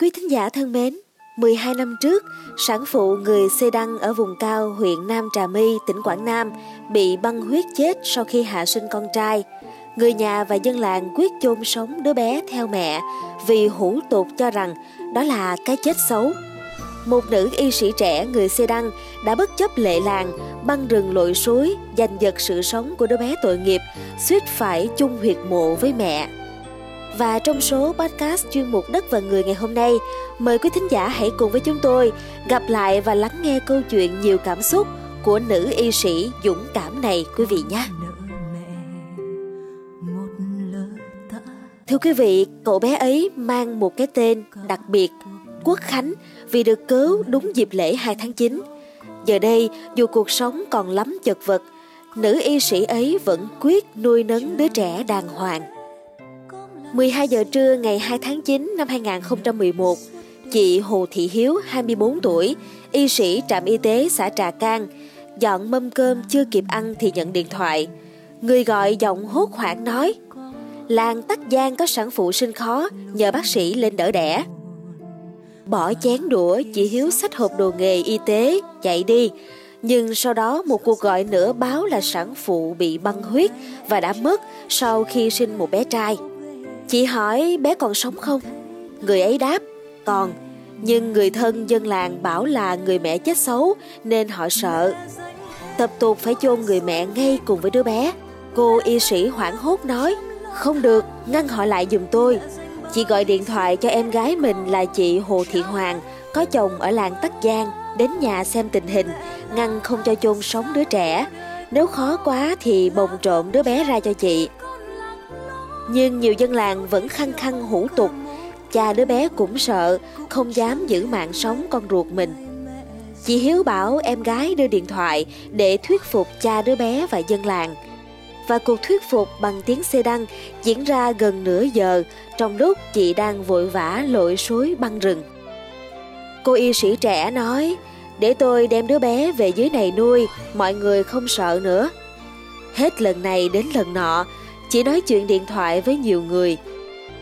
Quý thính giả thân mến, 12 năm trước, sản phụ người Xê Đăng ở vùng cao huyện Nam Trà My, tỉnh Quảng Nam bị băng huyết chết sau khi hạ sinh con trai. Người nhà và dân làng quyết chôn sống đứa bé theo mẹ vì hủ tục cho rằng đó là cái chết xấu. Một nữ y sĩ trẻ người Xê Đăng đã bất chấp lệ làng, băng rừng lội suối, giành giật sự sống của đứa bé tội nghiệp, suýt phải chung huyệt mộ với mẹ. Và trong số podcast chuyên mục Đất và Người ngày hôm nay, mời quý thính giả hãy cùng với chúng tôi gặp lại và lắng nghe câu chuyện nhiều cảm xúc của nữ y sĩ dũng cảm này quý vị nhé. Thưa quý vị, cậu bé ấy mang một cái tên đặc biệt, Quốc Khánh, vì được cứu đúng dịp lễ 2 tháng 9. Giờ đây, dù cuộc sống còn lắm chật vật, nữ y sĩ ấy vẫn quyết nuôi nấng đứa trẻ đàng hoàng. 12 giờ trưa ngày 2 tháng 9 năm 2011, chị Hồ Thị Hiếu, 24 tuổi, y sĩ trạm y tế xã Trà Cang, dọn mâm cơm chưa kịp ăn thì nhận điện thoại. Người gọi giọng hốt hoảng nói, làng Tắc Giang có sản phụ sinh khó, nhờ bác sĩ lên đỡ đẻ. Bỏ chén đũa, chị Hiếu xách hộp đồ nghề y tế, chạy đi. Nhưng sau đó một cuộc gọi nữa báo là sản phụ bị băng huyết và đã mất sau khi sinh một bé trai. Chị hỏi bé còn sống không? Người ấy đáp, còn. Nhưng người thân dân làng bảo là người mẹ chết xấu nên họ sợ. Tập tục phải chôn người mẹ ngay cùng với đứa bé. Cô y sĩ hoảng hốt nói, không được, ngăn họ lại giùm tôi. Chị gọi điện thoại cho em gái mình là chị Hồ Thị Hoàng, có chồng ở làng Tắc Giang, đến nhà xem tình hình, ngăn không cho chôn sống đứa trẻ. Nếu khó quá thì bồng trộm đứa bé ra cho chị. Nhưng nhiều dân làng vẫn khăng khăng hủ tục, cha đứa bé cũng sợ, không dám giữ mạng sống con ruột mình. Chị Hiếu bảo em gái đưa điện thoại để thuyết phục cha đứa bé và dân làng. Và cuộc thuyết phục bằng tiếng xe đăng diễn ra gần nửa giờ trong lúc chị đang vội vã lội suối băng rừng. Cô y sĩ trẻ nói, để tôi đem đứa bé về dưới này nuôi, mọi người không sợ nữa. Hết lần này đến lần nọ, chỉ nói chuyện điện thoại với nhiều người.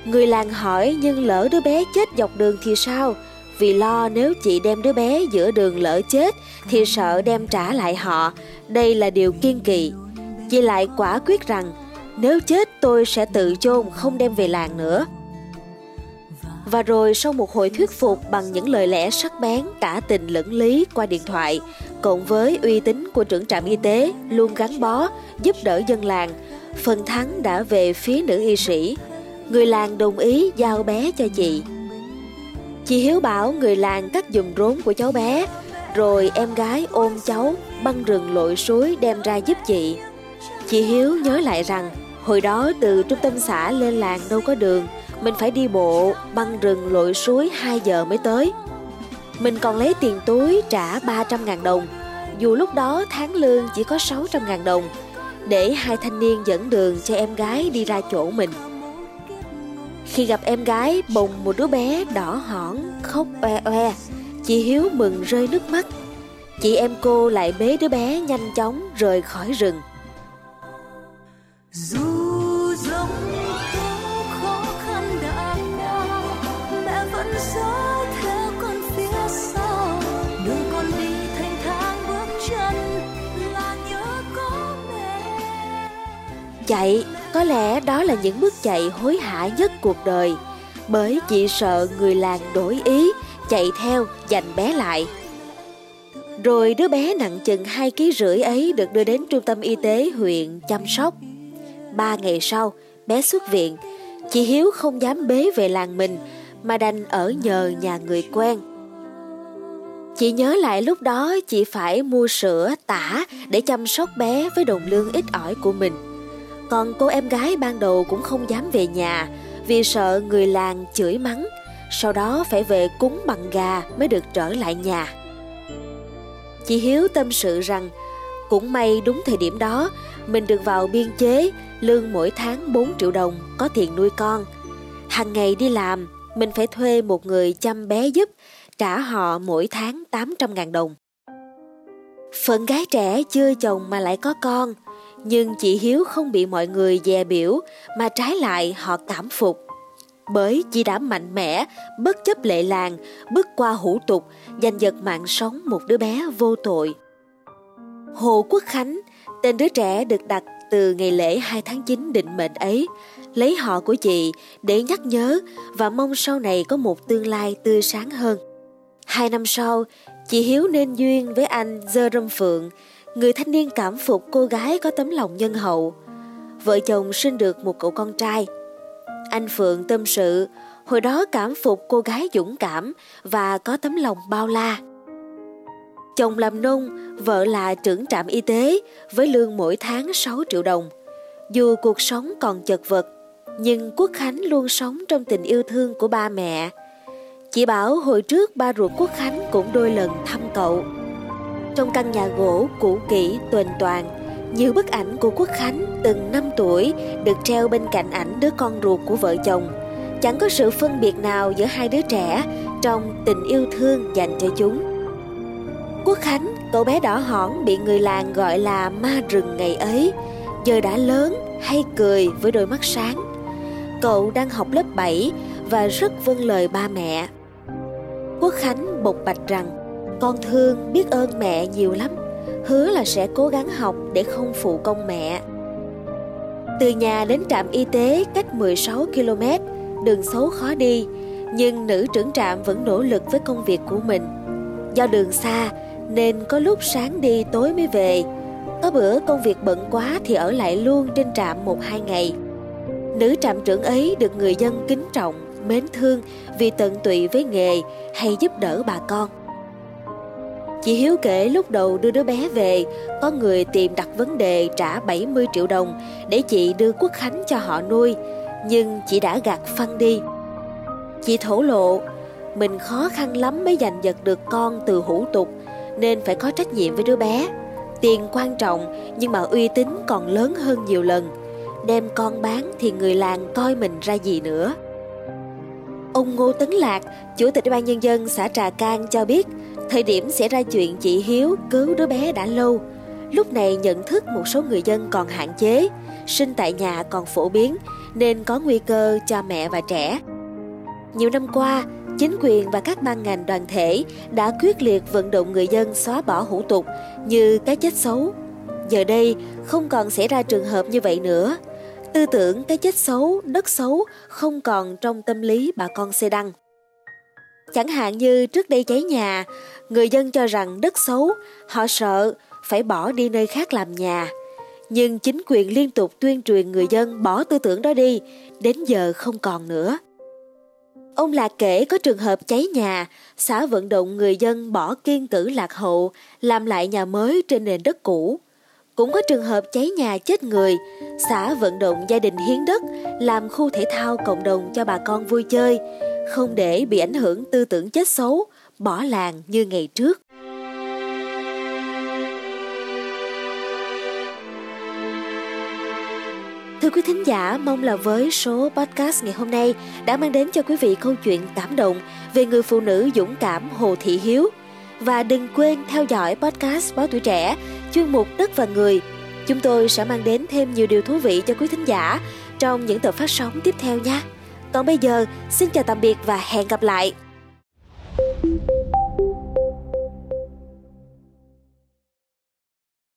Người làng hỏi nhưng lỡ đứa bé chết dọc đường thì sao? Vì lo nếu chị đem đứa bé giữa đường lỡ chết thì sợ đem trả lại họ. Đây là điều kiên kỳ. Chị lại quả quyết rằng nếu chết tôi sẽ tự chôn không đem về làng nữa. Và rồi sau một hồi thuyết phục bằng những lời lẽ sắc bén cả tình lẫn lý qua điện thoại, cộng với uy tín của trưởng trạm y tế luôn gắn bó, giúp đỡ dân làng, phần thắng đã về phía nữ y sĩ. Người làng đồng ý giao bé cho chị. Chị Hiếu bảo người làng cắt dùm rốn của cháu bé, rồi em gái ôm cháu băng rừng lội suối đem ra giúp chị. Chị Hiếu nhớ lại rằng hồi đó từ trung tâm xã lên làng đâu có đường, mình phải đi bộ băng rừng lội suối 2 giờ mới tới. Mình còn lấy tiền túi trả 300 ngàn đồng, dù lúc đó tháng lương chỉ có 600 ngàn đồng, để hai thanh niên dẫn đường cho em gái đi ra chỗ mình. Khi gặp em gái bồng một đứa bé đỏ hỏn khóc oe oe, chị Hiếu mừng rơi nước mắt. Chị em cô lại bế đứa bé nhanh chóng rời khỏi rừng. Dù Chạy, có lẽ đó là những bước chạy hối hả nhất cuộc đời. Bởi chị sợ người làng đổi ý, chạy theo, giành bé lại. Rồi đứa bé nặng chừng hai ký rưỡi ấy được đưa đến trung tâm y tế huyện chăm sóc. Ba ngày sau, bé xuất viện. Chị Hiếu không dám bế về làng mình mà đành ở nhờ nhà người quen. Chị nhớ lại lúc đó chị phải mua sữa, tả để chăm sóc bé với đồng lương ít ỏi của mình. Còn cô em gái ban đầu cũng không dám về nhà vì sợ người làng chửi mắng, sau đó phải về cúng bằng gà mới được trở lại nhà. Chị Hiếu tâm sự rằng cũng may đúng thời điểm đó mình được vào biên chế, lương mỗi tháng 4 triệu đồng, có tiền nuôi con. Hàng ngày đi làm, mình phải thuê một người chăm bé giúp, trả họ mỗi tháng 800 ngàn đồng. Phận gái trẻ chưa chồng mà lại có con, nhưng chị Hiếu không bị mọi người dè biểu mà trái lại họ cảm phục. bởi chị đã mạnh mẽ, bất chấp lệ làng, bước qua hủ tục, giành giật mạng sống một đứa bé vô tội. Hồ Quốc Khánh, tên đứa trẻ được đặt từ ngày lễ 2 tháng 9 định mệnh ấy, lấy họ của chị để nhắc nhớ và mong sau này có một tương lai tươi sáng hơn. Hai năm sau, chị Hiếu nên duyên với anh Dơ Râm Phượng, người thanh niên cảm phục cô gái có tấm lòng nhân hậu. Vợ chồng sinh được một cậu con trai. Anh Phượng tâm sự, hồi đó cảm phục cô gái dũng cảm và có tấm lòng bao la. Chồng làm nông, vợ là trưởng trạm y tế với lương mỗi tháng 6 triệu đồng. Dù cuộc sống còn chật vật, nhưng Quốc Khánh luôn sống trong tình yêu thương của ba mẹ. Chị bảo hồi trước ba ruột Quốc Khánh cũng đôi lần thăm cậu. Trong căn nhà gỗ cũ kỹ tuần toàn, nhiều bức ảnh của Quốc Khánh từng 5 tuổi được treo bên cạnh ảnh đứa con ruột của vợ chồng. Chẳng có sự phân biệt nào giữa hai đứa trẻ trong tình yêu thương dành cho chúng. Quốc Khánh, cậu bé đỏ hỏn bị người làng gọi là ma rừng ngày ấy, giờ đã lớn hay cười với đôi mắt sáng. Cậu đang học lớp 7 và rất vâng lời ba mẹ. Quốc Khánh bộc bạch rằng con thương biết ơn mẹ nhiều lắm, hứa là sẽ cố gắng học để không phụ công mẹ. Từ nhà đến trạm y tế cách 16 km, đường xấu khó đi, nhưng nữ trưởng trạm vẫn nỗ lực với công việc của mình. Do đường xa nên có lúc sáng đi tối mới về. Có bữa công việc bận quá thì ở lại luôn trên trạm một hai ngày. Nữ trạm trưởng ấy được người dân kính trọng, mến thương vì tận tụy với nghề hay giúp đỡ bà con. Chị Hiếu kể lúc đầu đưa đứa bé về, có người tìm đặt vấn đề trả 70 triệu đồng để chị đưa Quốc Khánh cho họ nuôi, nhưng chị đã gạt phăng đi. Chị thổ lộ, mình khó khăn lắm mới giành giật được con từ hủ tục, nên phải có trách nhiệm với đứa bé. Tiền quan trọng nhưng mà uy tín còn lớn hơn nhiều lần. Đem con bán thì người làng coi mình ra gì nữa. Ông Ngô Tấn Lạc, Chủ tịch Ủy ban Nhân dân xã Trà Cang cho biết, thời điểm xảy ra chuyện chị Hiếu cứu đứa bé đã lâu. Lúc này nhận thức một số người dân còn hạn chế, sinh tại nhà còn phổ biến, nên có nguy cơ cho mẹ và trẻ. Nhiều năm qua, chính quyền và các ban ngành đoàn thể đã quyết liệt vận động người dân xóa bỏ hủ tục như cái chết xấu. Giờ đây không còn xảy ra trường hợp như vậy nữa. Tư tưởng cái chết xấu, đất xấu không còn trong tâm lý bà con xe đăng. Chẳng hạn như trước đây cháy nhà, người dân cho rằng đất xấu, họ sợ phải bỏ đi nơi khác làm nhà. Nhưng chính quyền liên tục tuyên truyền người dân bỏ tư tưởng đó đi, đến giờ không còn nữa. Ông Lạc kể có trường hợp cháy nhà, xã vận động người dân bỏ kiên tử lạc hậu, làm lại nhà mới trên nền đất cũ. Cũng có trường hợp cháy nhà chết người, xã vận động gia đình hiến đất, làm khu thể thao cộng đồng cho bà con vui chơi, không để bị ảnh hưởng tư tưởng chết xấu, bỏ làng như ngày trước. Thưa quý thính giả, mong là với số podcast ngày hôm nay đã mang đến cho quý vị câu chuyện cảm động về người phụ nữ dũng cảm Hồ Thị Hiếu. Và đừng quên theo dõi podcast Báo Tuổi Trẻ, chuyên mục Đất và Người. Chúng tôi sẽ mang đến thêm nhiều điều thú vị cho quý thính giả trong những tập phát sóng tiếp theo nha. Còn bây giờ, xin chào tạm biệt và hẹn gặp lại. thank you